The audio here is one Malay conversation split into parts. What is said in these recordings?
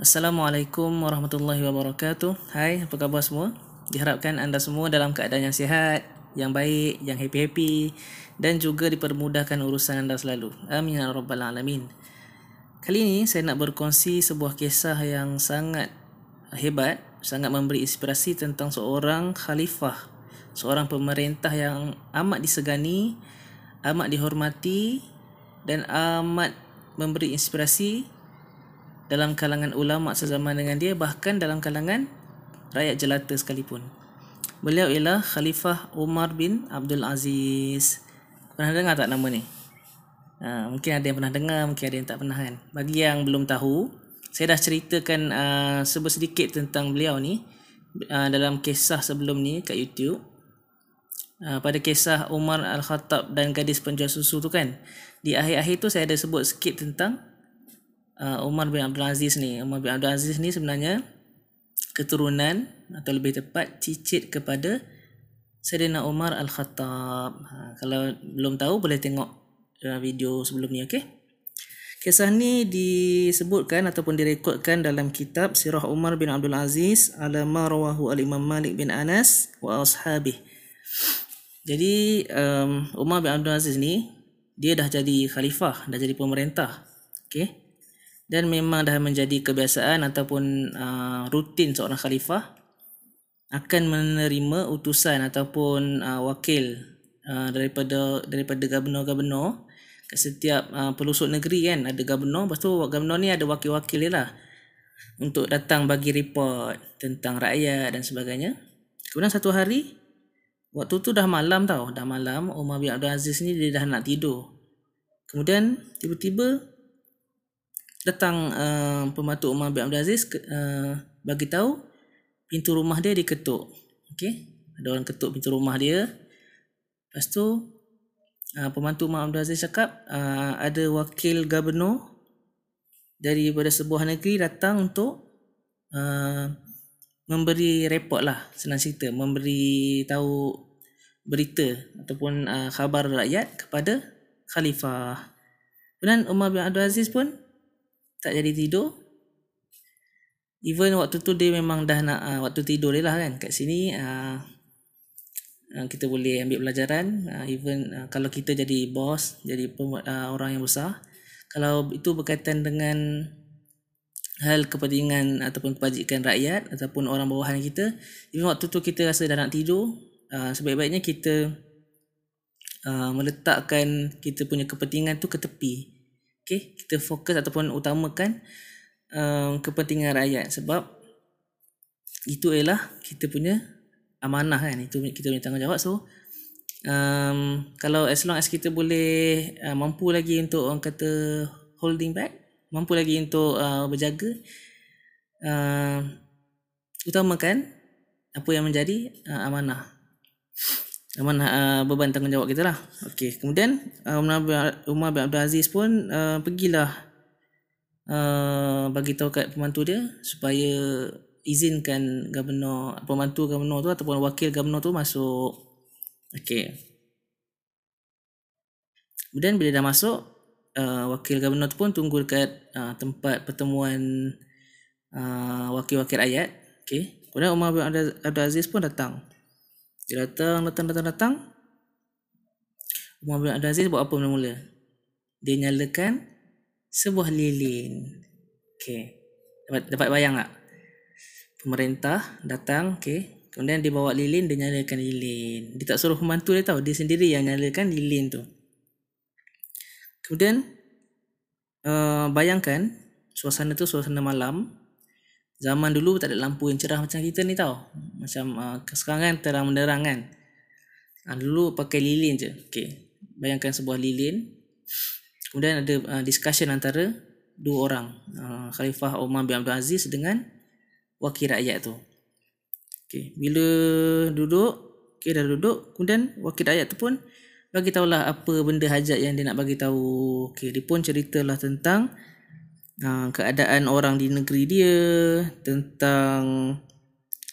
Assalamualaikum warahmatullahi wabarakatuh. Hai, apa khabar semua? Diharapkan anda semua dalam keadaan yang sihat, yang baik, yang happy-happy dan juga dipermudahkan urusan anda selalu. Amin ya rabbal alamin. Kali ini saya nak berkongsi sebuah kisah yang sangat hebat, sangat memberi inspirasi tentang seorang khalifah, seorang pemerintah yang amat disegani, amat dihormati dan amat memberi inspirasi dalam kalangan ulama sezaman dengan dia bahkan dalam kalangan rakyat jelata sekalipun. Beliau ialah Khalifah Umar bin Abdul Aziz. Pernah dengar tak nama ni? Ha, mungkin ada yang pernah dengar, mungkin ada yang tak pernah kan. Bagi yang belum tahu, saya dah ceritakan uh, sedikit tentang beliau ni uh, dalam kisah sebelum ni kat YouTube. Uh, pada kisah Umar Al-Khattab dan gadis penjual susu tu kan. Di akhir-akhir tu saya ada sebut sikit tentang uh, Umar bin Abdul Aziz ni. Umar bin Abdul Aziz ni sebenarnya keturunan atau lebih tepat cicit kepada Sayyidina Umar Al-Khattab. Ha, kalau belum tahu boleh tengok uh, video sebelum ni okey. Kisah ni disebutkan ataupun direkodkan dalam kitab Sirah Umar bin Abdul Aziz ala ma rawahu al-Imam Malik bin Anas wa ashabih. Jadi um, Umar bin Abdul Aziz ni dia dah jadi khalifah, dah jadi pemerintah. Okey dan memang dah menjadi kebiasaan ataupun uh, rutin seorang khalifah akan menerima utusan ataupun uh, wakil uh, daripada daripada gubernur-gubernur ke setiap uh, pelusuk negeri kan. Ada gubernur lepas tu gubernur ni ada wakil-wakil dia lah untuk datang bagi report tentang rakyat dan sebagainya. Kemudian satu hari waktu tu dah malam tau. Dah malam Umar bin Abdul Aziz ni dia dah nak tidur. Kemudian tiba-tiba datang uh, pembantu Umar bin Abdul Aziz uh, bagi tahu pintu rumah dia diketuk. Okey, ada orang ketuk pintu rumah dia. Lepas tu uh, pembantu Umar Abdul Aziz cakap uh, ada wakil gubernur daripada sebuah negeri datang untuk uh, memberi report lah senang cerita memberi tahu berita ataupun uh, khabar rakyat kepada khalifah. Kemudian Umar bin Abdul Aziz pun tak jadi tidur. Even waktu tu dia memang dah nak uh, waktu tidur dia lah kan kat sini uh, uh, kita boleh ambil pelajaran uh, even uh, kalau kita jadi bos jadi uh, orang yang besar kalau itu berkaitan dengan hal kepentingan ataupun kebajikan rakyat ataupun orang bawahan kita even waktu tu kita rasa dah nak tidur uh, sebaik-baiknya kita uh, meletakkan kita punya kepentingan tu ke tepi Okay, kita fokus ataupun utamakan um, kepentingan rakyat. Sebab itu ialah kita punya amanah kan. Itu kita punya tanggungjawab. So um, kalau as long as kita boleh uh, mampu lagi untuk orang kata holding back mampu lagi untuk uh, berjaga uh, utamakan apa yang menjadi uh, amanah amanah uh, beban tanggungjawab kita lah. Okey, kemudian uh, Umar bin Abdul Aziz pun uh, pergilah uh, bagi tahu kat pembantu dia supaya izinkan gubernur pembantu gubernur tu ataupun wakil gubernur tu masuk. Okey. Kemudian bila dah masuk uh, wakil gubernur tu pun tunggu dekat uh, tempat pertemuan uh, wakil-wakil rakyat. Okey. Kemudian Umar bin Abdul Aziz pun datang. Dia datang, datang, datang, datang. Umar bin Abdul Aziz buat apa mula-mula? Dia nyalakan sebuah lilin. Okay. Dapat, dapat bayang tak? Pemerintah datang, okay. Kemudian dia bawa lilin, dia nyalakan lilin. Dia tak suruh pembantu dia tahu. Dia sendiri yang nyalakan lilin tu. Kemudian, uh, bayangkan suasana tu suasana malam. Zaman dulu tak ada lampu yang cerah macam kita ni tau. Macam uh, sekarang kan terang menderang kan. Uh, dulu pakai lilin je. Okay. Bayangkan sebuah lilin. Kemudian ada uh, discussion antara dua orang. Uh, Khalifah Umar bin Abdul Aziz dengan wakil rakyat tu. Okay. Bila duduk, okay, dah duduk. Kemudian wakil rakyat tu pun bagi tahulah apa benda hajat yang dia nak bagi tahu. Okay. Dia pun ceritalah tentang uh, keadaan orang di negeri dia tentang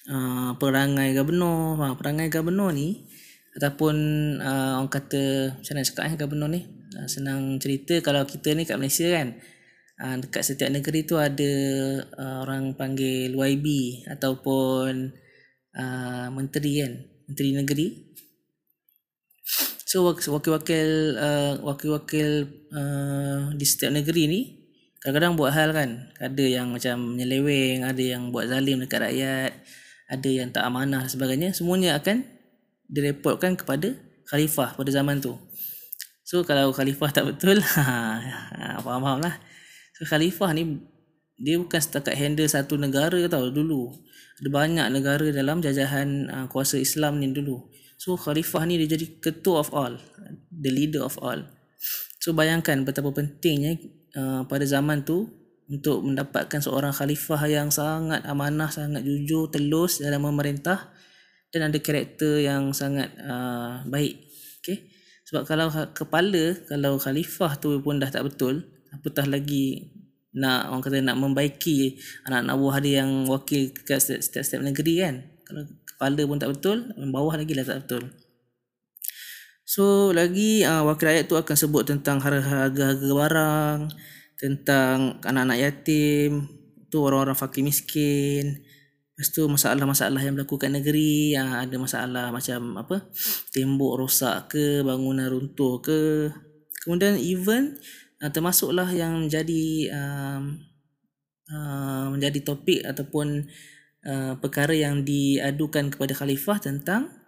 uh, perangai gubernur. Uh, perangai gubernur ni ataupun uh, orang kata macam mana cakap eh gubernur ni? Uh, senang cerita kalau kita ni kat Malaysia kan? Uh, dekat setiap negeri tu ada uh, orang panggil YB ataupun uh, menteri kan? Menteri negeri. So wakil-wakil uh, wakil-wakil uh, di setiap negeri ni kadang-kadang buat hal kan ada yang macam menyeleweng ada yang buat zalim dekat rakyat ada yang tak amanah dan sebagainya semuanya akan direportkan kepada khalifah pada zaman tu. So kalau khalifah tak betul ha, faham-faham lah so khalifah ni dia bukan setakat handle satu negara tau dulu. Ada banyak negara dalam jajahan uh, kuasa Islam ni dulu. So khalifah ni dia jadi ketua of all the leader of all. So bayangkan betapa pentingnya Uh, pada zaman tu untuk mendapatkan seorang khalifah yang sangat amanah, sangat jujur, telus dalam memerintah dan ada karakter yang sangat uh, baik. Okay? Sebab kalau kepala, kalau khalifah tu pun dah tak betul, apatah lagi nak orang kata nak membaiki anak-anak buah dia yang wakil ke setiap-setiap negeri kan. Kalau kepala pun tak betul, bawah lagi lah tak betul. So lagi uh, wakil rakyat tu akan sebut tentang harga-harga barang, tentang anak-anak yatim, tu orang-orang fakir miskin. Lepas tu masalah-masalah yang berlaku kat negeri, yang ada masalah macam apa? Tembok rosak ke, bangunan runtuh ke. Kemudian even uh, termasuklah yang menjadi um, uh, menjadi topik ataupun uh, perkara yang diadukan kepada khalifah tentang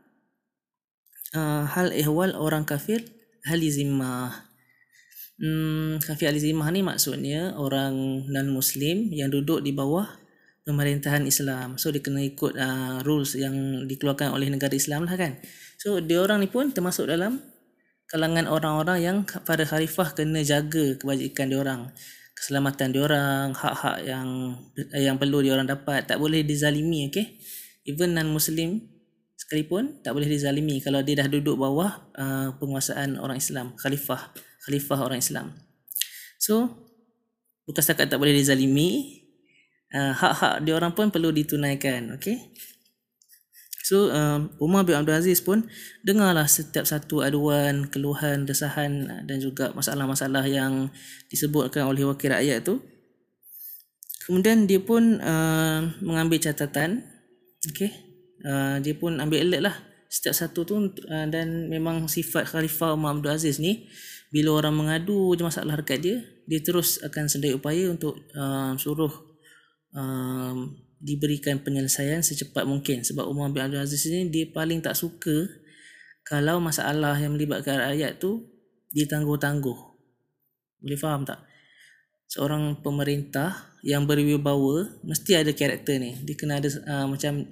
uh, hal ehwal orang kafir ahli zimmah. Hmm, kafir ahli zimmah ni maksudnya orang non muslim yang duduk di bawah pemerintahan Islam. So dia kena ikut uh, rules yang dikeluarkan oleh negara Islam lah kan. So dia orang ni pun termasuk dalam kalangan orang-orang yang pada khalifah kena jaga kebajikan dia orang. Keselamatan dia orang, hak-hak yang yang perlu dia orang dapat, tak boleh dizalimi, okey? Even non muslim sekalipun tak boleh dizalimi kalau dia dah duduk bawah uh, penguasaan orang Islam, khalifah, khalifah orang Islam. So, bukan setakat tak boleh dizalimi, uh, hak-hak dia orang pun perlu ditunaikan, okey? So, um, Umar bin Abdul Aziz pun dengarlah setiap satu aduan, keluhan, desahan dan juga masalah-masalah yang disebutkan oleh wakil rakyat tu. Kemudian dia pun uh, mengambil catatan, okey? Ah, dia pun ambil alert lah. Setiap satu tu uh, dan memang sifat Khalifah Umar Abdul Aziz ni bila orang mengadu je masalah dekat dia dia terus akan sedaya upaya untuk uh, suruh uh, diberikan penyelesaian secepat mungkin. Sebab Umar bin Abdul Aziz ni dia paling tak suka kalau masalah yang melibatkan rakyat tu ditangguh-tangguh. Boleh faham tak? Seorang pemerintah yang berwibawa mesti ada karakter ni. Dia kena ada uh, macam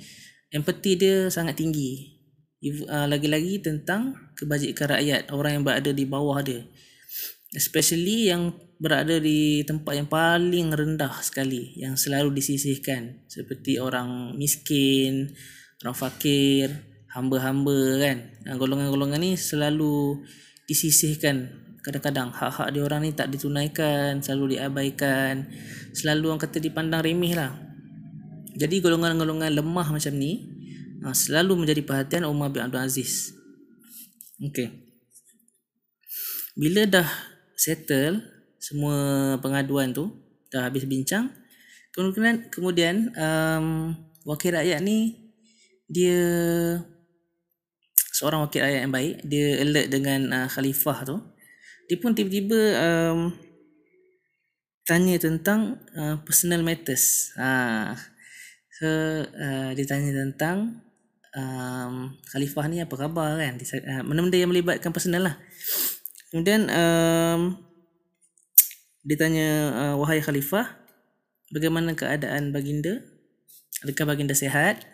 empathy dia sangat tinggi. Uh, lagi-lagi tentang kebajikan rakyat orang yang berada di bawah dia. Especially yang berada di tempat yang paling rendah sekali yang selalu disisihkan. Seperti orang miskin orang fakir hamba-hamba kan. Golongan-golongan ni selalu disisihkan. Kadang-kadang hak-hak dia orang ni tak ditunaikan selalu diabaikan. Selalu orang kata dipandang remeh lah jadi golongan-golongan lemah macam ni uh, selalu menjadi perhatian Umar bin Abdul Aziz. Okey. Bila dah settle semua pengaduan tu, dah habis bincang, kemudian kemudian um, wakil rakyat ni dia seorang wakil rakyat yang baik, dia alert dengan uh, khalifah tu. Dia pun tiba-tiba um, tanya tentang uh, personal matters. Ha, So uh, dia tanya tentang um, Khalifah ni apa khabar kan? Uh, Benda-benda yang melibatkan personal lah. Kemudian um, Dia tanya uh, Wahai Khalifah Bagaimana keadaan baginda? Adakah baginda sehat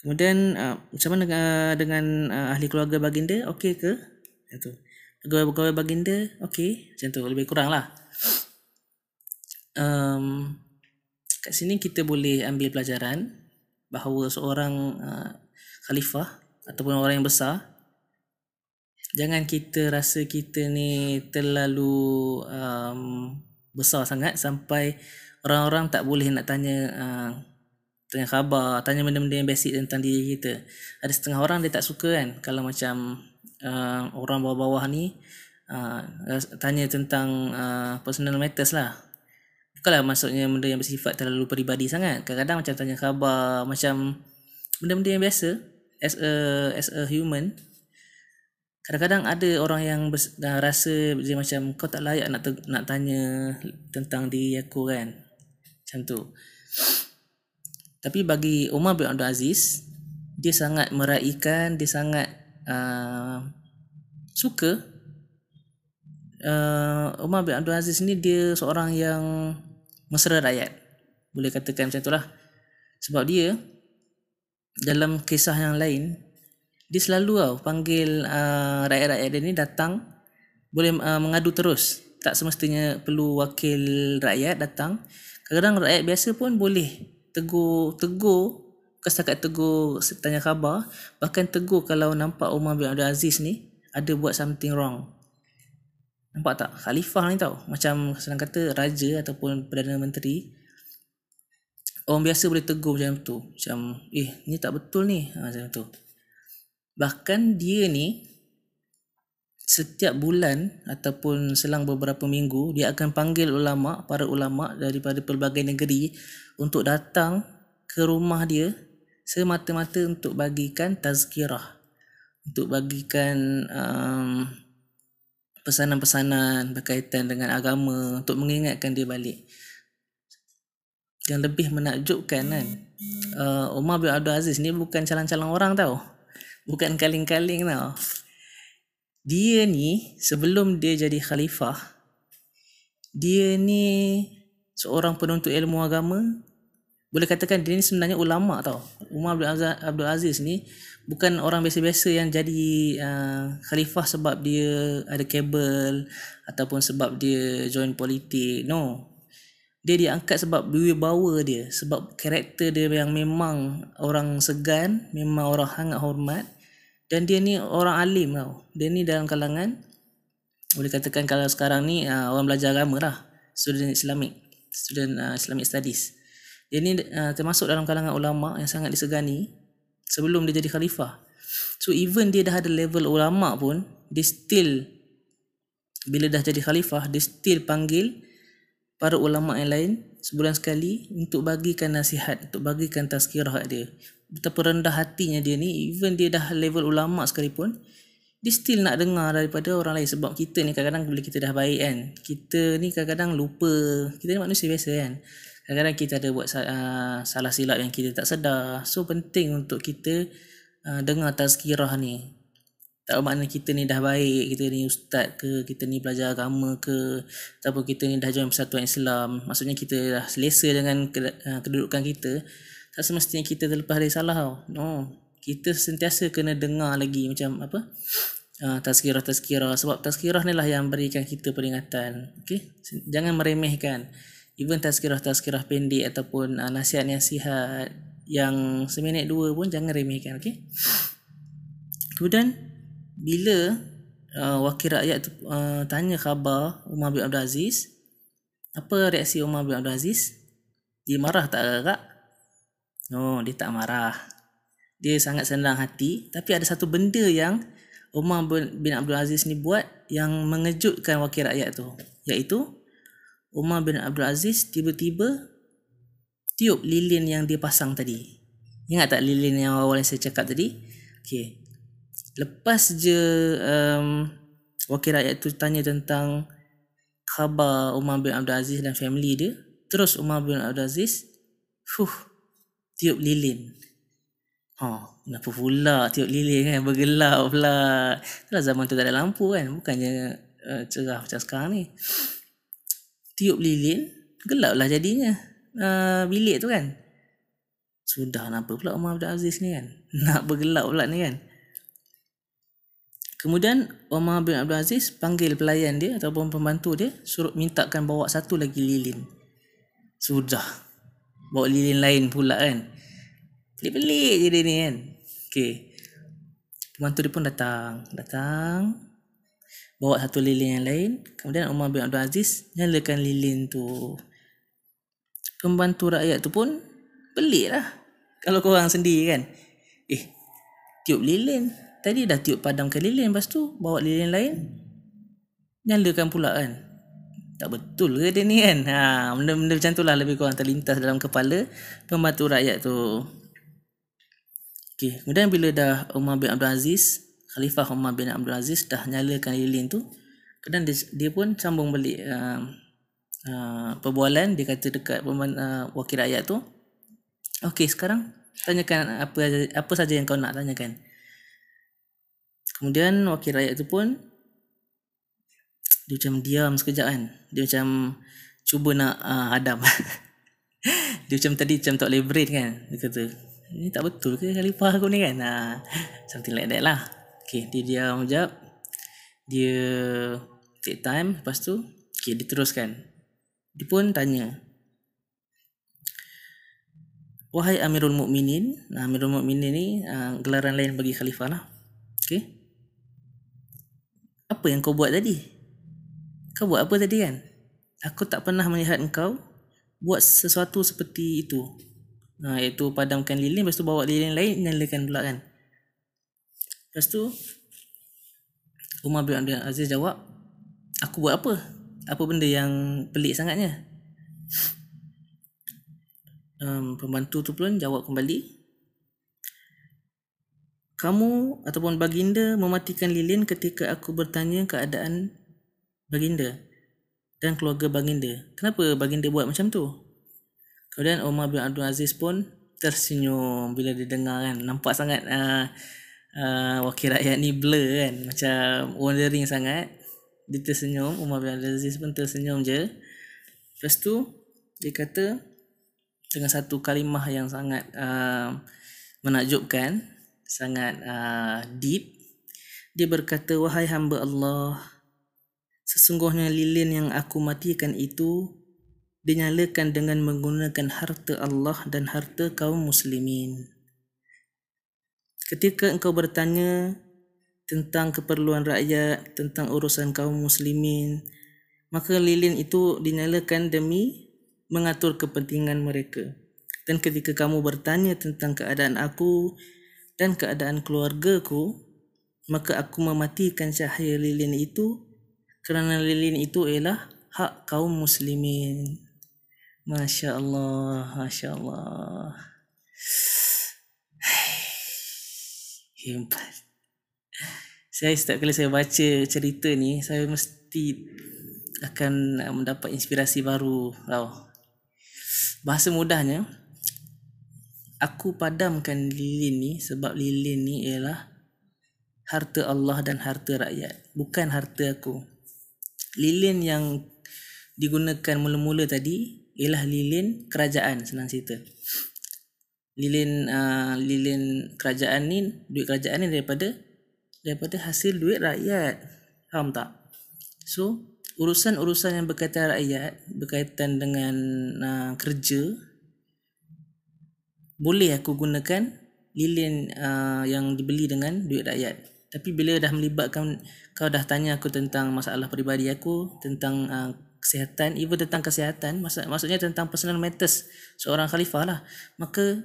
Kemudian uh, Macam mana uh, dengan uh, ahli keluarga baginda? Okey ke? Itu Pegawai-pegawai baginda? Okey. Macam tu. Lebih kurang lah. Um, kat sini kita boleh ambil pelajaran bahawa seorang uh, khalifah ataupun orang yang besar jangan kita rasa kita ni terlalu um, besar sangat sampai orang-orang tak boleh nak tanya uh, tanya khabar, tanya benda-benda yang basic tentang diri kita. Ada setengah orang dia tak suka kan kalau macam uh, orang bawah-bawah ni uh, tanya tentang uh, personal matters lah bukanlah maksudnya benda yang bersifat terlalu peribadi sangat. Kadang-kadang macam tanya khabar macam benda-benda yang biasa as a as a human. Kadang-kadang ada orang yang bers, dah rasa dia macam kau tak layak nak nak tanya tentang diri aku kan? Macam tu. Tapi bagi Umar bin Abdul Aziz dia sangat meraihkan dia sangat uh, suka uh, Umar bin Abdul Aziz ni dia seorang yang mesra rakyat. Boleh katakan macam itulah. Sebab dia dalam kisah yang lain dia selalu tau panggil uh, rakyat-rakyat dia ni datang boleh uh, mengadu terus. Tak semestinya perlu wakil rakyat datang. Kadang-kadang rakyat biasa pun boleh tegur tegur setakat tegur tanya khabar. Bahkan tegur kalau nampak Umar bin Abdul Aziz ni ada buat something wrong nampak tak? Khalifah ni tau. Macam senang kata raja ataupun perdana menteri. Orang biasa boleh tegur macam tu. Macam eh ni tak betul ni. Ha, macam tu. Bahkan dia ni setiap bulan ataupun selang beberapa minggu dia akan panggil ulama, para ulama daripada pelbagai negeri untuk datang ke rumah dia semata-mata untuk bagikan tazkirah. Untuk bagikan um, pesanan-pesanan berkaitan dengan agama untuk mengingatkan dia balik. Yang lebih menakjubkan kan, uh, Umar bin Abdul Aziz ni bukan calon-calon orang tau bukan kaling-kaling tau. Dia ni sebelum dia jadi khalifah, dia ni seorang penuntut ilmu agama. Boleh katakan dia ni sebenarnya ulama tau. Umar bin Abdul Aziz ni bukan orang biasa-biasa yang jadi uh, khalifah sebab dia ada kabel ataupun sebab dia join politik. No, dia diangkat sebab wibawa dia sebab karakter dia yang memang orang segan memang orang sangat hormat. Dan dia ni orang alim tau. Dia ni dalam kalangan boleh katakan kalau sekarang ni uh, orang belajar agama lah. Student Islamic. Student uh, Islamic studies dia ni uh, termasuk dalam kalangan ulama yang sangat disegani sebelum dia jadi khalifah. So even dia dah ada level ulama pun dia still bila dah jadi khalifah dia still panggil para ulama yang lain sebulan sekali untuk bagikan nasihat untuk bagikan tazkirah dia. Betapa rendah hatinya dia ni even dia dah level ulama sekalipun dia still nak dengar daripada orang lain. Sebab kita ni kadang-kadang bila kita dah baik kan kita ni kadang-kadang lupa. Kita ni manusia biasa kan kadang-kadang kita ada buat uh, salah silap yang kita tak sedar so penting untuk kita uh, dengar tazkirah ni tak makna kita ni dah baik kita ni ustaz ke kita ni belajar agama ke ataupun kita ni dah join persatuan Islam maksudnya kita dah selesa dengan uh, kedudukan kita tak semestinya kita terlepas dari salah tau. No. Kita sentiasa kena dengar lagi macam apa? Uh, tazkirah-tazkirah. Sebab tazkirah ni lah yang berikan kita peringatan. Okay? Jangan meremehkan. Even tazkirah-tazkirah pendek ataupun uh, nasihat-nasihat yang seminit dua pun jangan remehkan. Okay? Kemudian, bila uh, wakil rakyat uh, tanya khabar Umar bin Abdul Aziz, apa reaksi Umar bin Abdul Aziz? Dia marah tak agak? Oh, dia tak marah. Dia sangat senang hati. Tapi ada satu benda yang Umar bin Abdul Aziz ni buat yang mengejutkan wakil rakyat tu. Iaitu, Umar bin Abdul Aziz tiba-tiba tiup lilin yang dia pasang tadi. Ingat tak lilin yang awal yang saya cakap tadi? Okay. Lepas je um, wakil rakyat tu tanya tentang khabar Umar bin Abdul Aziz dan family dia. Terus Umar bin Abdul Aziz, fuh, tiup lilin. Ha, kenapa pula tiup lilin kan bergelap pula. Itulah zaman tu tak ada lampu kan, bukannya uh, cerah macam sekarang ni. Tiup lilin, gelaplah jadinya. Uh, bilik tu kan. Sudah kenapa pula Umar Abdul Aziz ni kan? Nak bergelap pula ni kan? Kemudian Umar bin Abdul Aziz panggil pelayan dia ataupun pembantu dia suruh mintakan bawa satu lagi lilin. Sudah bawa lilin lain pula kan pelik-pelik je dia ni kan okay. pembantu dia pun datang datang bawa satu lilin yang lain. Kemudian Umar bin Abdul Aziz nyalakan lilin tu. Pembantu rakyat tu pun pelik lah kalau korang sendiri kan. Eh tiup lilin. Tadi dah tiup padamkan lilin. Lepas tu bawa lilin lain. Nyalakan pula kan. Tak betul ke dia ni kan? Ha, benda-benda macam tu lah lebih kurang terlintas dalam kepala pembantu rakyat tu. Okay. kemudian bila dah Umar bin Abdul Aziz Khalifah Umar bin Abdul Aziz dah nyalakan lilin tu. Kemudian dia, dia pun sambung balik uh, uh, perbualan. Dia kata dekat uh, wakil rakyat tu okay sekarang tanyakan apa apa saja yang kau nak tanyakan. Kemudian wakil rakyat tu pun dia macam diam sekejap kan. Dia macam cuba nak uh, hadam dia macam tadi macam tak boleh kan. Dia kata ini tak betul ke khalifah aku ni kan? Ha, something like that lah okay, dia diam sekejap dia take time lepas tu okay, dia teruskan dia pun tanya Wahai Amirul Mukminin, nah, Amirul Mukminin ni uh, gelaran lain bagi khalifah lah. Okay. Apa yang kau buat tadi? kau buat apa tadi kan? Aku tak pernah melihat engkau buat sesuatu seperti itu. Ha, iaitu padamkan lilin, lepas tu bawa lilin lain, nyalakan pula kan. Lepas tu, Umar bin Abdul Aziz jawab, aku buat apa? Apa benda yang pelik sangatnya? Um, pembantu tu pun jawab kembali, kamu ataupun baginda mematikan lilin ketika aku bertanya keadaan baginda dan keluarga baginda. Kenapa baginda buat macam tu? Kemudian Umar bin Abdul Aziz pun tersenyum bila dia dengar kan. Nampak sangat uh, uh, wakil rakyat ni blur kan. Macam wondering sangat. Dia tersenyum. Umar bin Abdul Aziz pun tersenyum je. Lepas tu dia kata dengan satu kalimah yang sangat uh, menakjubkan. Sangat uh, deep. Dia berkata, Wahai hamba Allah, Sesungguhnya lilin yang aku matikan itu dinyalakan dengan menggunakan harta Allah dan harta kaum muslimin. Ketika engkau bertanya tentang keperluan rakyat, tentang urusan kaum muslimin, maka lilin itu dinyalakan demi mengatur kepentingan mereka. Dan ketika kamu bertanya tentang keadaan aku dan keadaan keluargaku, maka aku mematikan cahaya lilin itu kerana lilin itu ialah hak kaum muslimin. Masya Allah, Masya Allah. Hebat. Saya setiap kali saya baca cerita ni, saya mesti akan mendapat inspirasi baru. Oh. Bahasa mudahnya, aku padamkan lilin ni sebab lilin ni ialah harta Allah dan harta rakyat. Bukan harta aku lilin yang digunakan mula-mula tadi ialah lilin kerajaan senang cerita. Lilin uh, lilin kerajaan ni duit kerajaan ni daripada daripada hasil duit rakyat. Faham tak? So, urusan-urusan yang berkaitan rakyat, berkaitan dengan uh, kerja boleh aku gunakan lilin uh, yang dibeli dengan duit rakyat. Tapi bila dah melibatkan kau dah tanya aku tentang masalah peribadi aku, tentang uh, kesihatan, even tentang kesihatan, maksud, maksudnya tentang personal matters seorang khalifah lah. Maka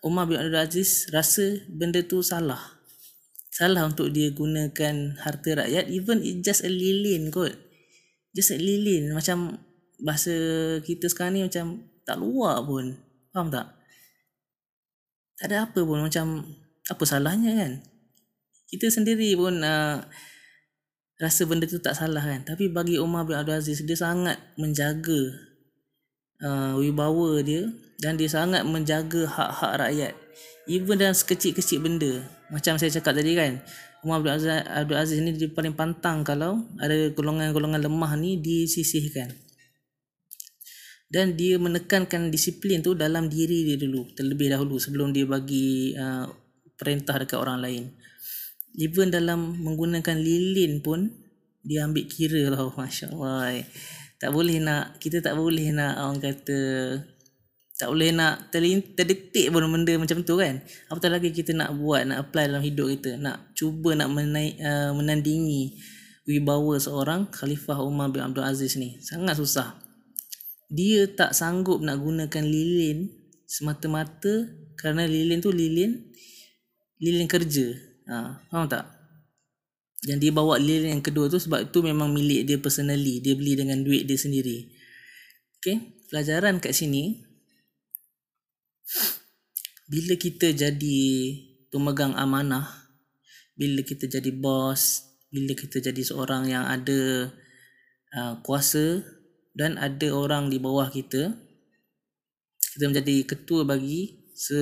Umar bin Abdul Aziz rasa benda tu salah. Salah untuk dia gunakan harta rakyat, even it just a lilin kot. Just a lilin. Macam bahasa kita sekarang ni macam tak luar pun. Faham tak? Tak ada apa pun. Macam apa salahnya kan? kita sendiri pun uh, rasa benda tu tak salah kan tapi bagi Umar bin Abdul Aziz dia sangat menjaga uh, wibawa dia dan dia sangat menjaga hak-hak rakyat. Even dalam sekecil-kecil benda. Macam saya cakap tadi kan Umar bin Abdul Aziz ni dia paling pantang kalau ada golongan-golongan lemah ni disisihkan. Dan dia menekankan disiplin tu dalam diri dia dulu terlebih dahulu sebelum dia bagi uh, perintah dekat orang lain. Even dalam menggunakan lilin pun dia ambil kira tau Masya Allah tak boleh nak kita tak boleh nak orang kata tak boleh nak terdetik pun benda macam tu kan. Apatah lagi kita nak buat nak apply dalam hidup kita. Nak cuba nak menaik, uh, menandingi wibawa seorang Khalifah Umar bin Abdul Aziz ni. Sangat susah. Dia tak sanggup nak gunakan lilin semata-mata kerana lilin tu lilin lilin kerja. Ha, faham tak? yang dia bawa lilin yang kedua tu sebab itu memang milik dia personally. Dia beli dengan duit dia sendiri. Okey pelajaran kat sini bila kita jadi pemegang amanah bila kita jadi bos bila kita jadi seorang yang ada uh, kuasa dan ada orang di bawah kita kita menjadi ketua bagi se,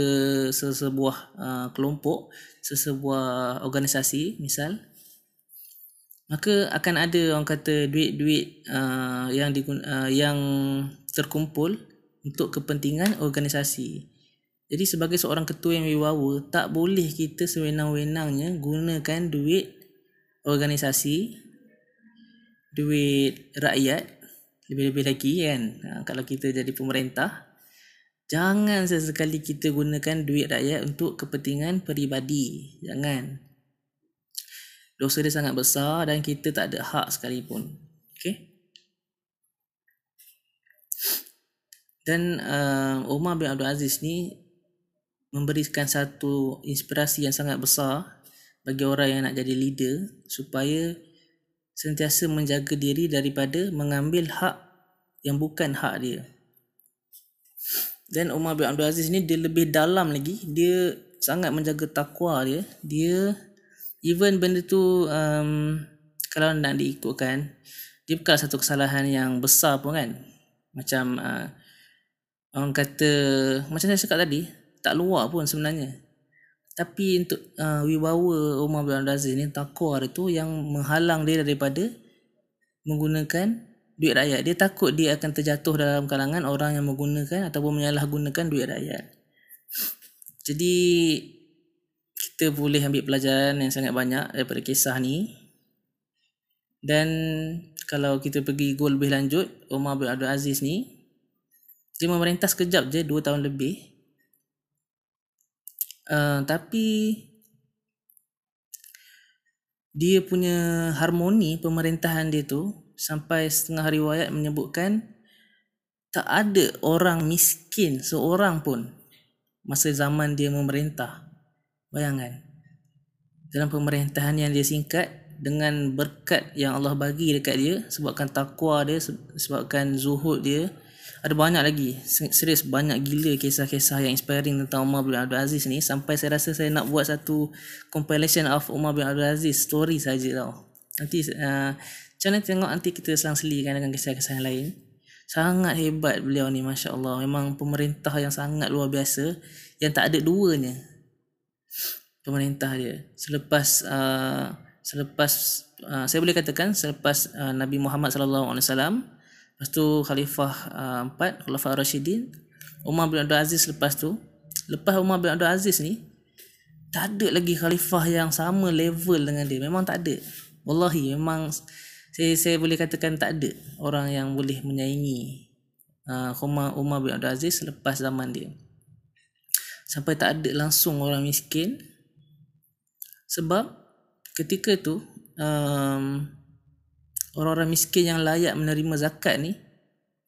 se sebuah uh, kelompok sesebuah organisasi misal maka akan ada orang kata duit-duit uh, yang di, uh, yang terkumpul untuk kepentingan organisasi. Jadi sebagai seorang ketua yang wibawa tak boleh kita sewenang-wenangnya gunakan duit organisasi duit rakyat lebih-lebih lagi kan ha, kalau kita jadi pemerintah jangan sesekali kita gunakan duit rakyat untuk kepentingan peribadi jangan dosa dia sangat besar dan kita tak ada hak sekalipun. Okay? Dan uh, Umar bin Abdul Aziz ni memberikan satu inspirasi yang sangat besar bagi orang yang nak jadi leader supaya sentiasa menjaga diri daripada mengambil hak yang bukan hak dia. Dan Umar bin Abdul Aziz ni dia lebih dalam lagi, dia sangat menjaga takwa dia. Dia even benda tu um, kalau nak diikutkan dia bukan satu kesalahan yang besar pun kan macam uh, orang kata macam saya cakap tadi tak luar pun sebenarnya. Tapi untuk uh, wibawa Umar bin Abdul Aziz ni takwa dia tu yang menghalang dia daripada menggunakan duit rakyat. Dia takut dia akan terjatuh dalam kalangan orang yang menggunakan ataupun menyalahgunakan duit rakyat. Jadi kita boleh ambil pelajaran yang sangat banyak daripada kisah ni. Dan kalau kita pergi goal lebih lanjut Umar bin Abdul Aziz ni dia memerintah sekejap je 2 tahun lebih uh, tapi dia punya harmoni pemerintahan dia tu sampai setengah riwayat menyebutkan tak ada orang miskin seorang pun masa zaman dia memerintah. Bayangkan dalam pemerintahan yang dia singkat dengan berkat yang Allah bagi dekat dia sebabkan takwa dia sebabkan zuhud dia ada banyak lagi. Serius banyak gila kisah-kisah yang inspiring tentang Umar bin Abdul Aziz ni. Sampai saya rasa saya nak buat satu compilation of Umar bin Abdul Aziz story saja tau. Nanti uh, macam mana tengok nanti kita selang-selikan dengan kisah-kisah yang lain. Sangat hebat beliau ni Masya Allah memang pemerintah yang sangat luar biasa yang tak ada duanya. Pemerintah dia. Selepas uh, selepas uh, saya boleh katakan selepas uh, Nabi Muhammad sallallahu alaihi wasallam lepas tu khalifah uh, empat khalifah Rashidin Umar bin Abdul Aziz lepas tu. Lepas Umar bin Abdul Aziz ni tak ada lagi khalifah yang sama level dengan dia. Memang tak ada. Wallahi memang saya saya boleh katakan tak ada orang yang boleh menyaingi uh, Umar, Umar bin Abdul Aziz selepas zaman dia. Sampai tak ada langsung orang miskin. Sebab ketika tu um, orang-orang miskin yang layak menerima zakat ni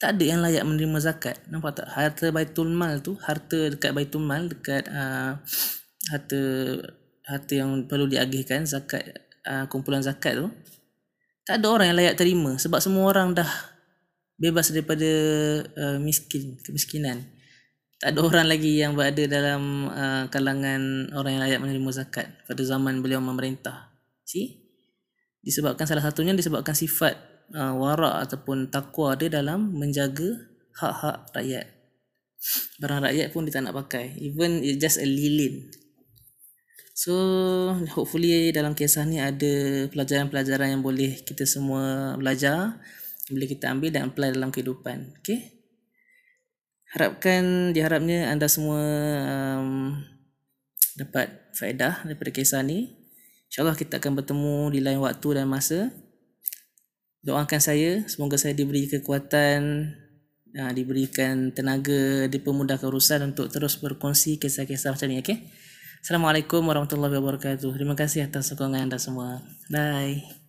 tak ada yang layak menerima zakat nampak tak harta baitul mal tu harta dekat baitul mal dekat uh, harta harta yang perlu diagihkan zakat uh, kumpulan zakat tu tak ada orang yang layak terima sebab semua orang dah bebas daripada uh, miskin kemiskinan tak ada orang lagi yang berada dalam uh, kalangan orang yang layak menerima zakat pada zaman beliau memerintah. See? Disebabkan salah satunya disebabkan sifat uh, warak ataupun takwa dia dalam menjaga hak-hak rakyat. Barang rakyat pun dia tak nak pakai. Even it's just a lilin. So hopefully dalam kisah ni ada pelajaran-pelajaran yang boleh kita semua belajar. Boleh kita ambil dan apply dalam kehidupan. Okay? harapkan diharapnya anda semua um, dapat faedah daripada kisah ni insyaallah kita akan bertemu di lain waktu dan masa doakan saya semoga saya diberi kekuatan uh, diberikan tenaga dipermudahkan urusan untuk terus berkongsi kisah-kisah macam ni okey Assalamualaikum warahmatullahi wabarakatuh. Terima kasih atas sokongan anda semua. Bye.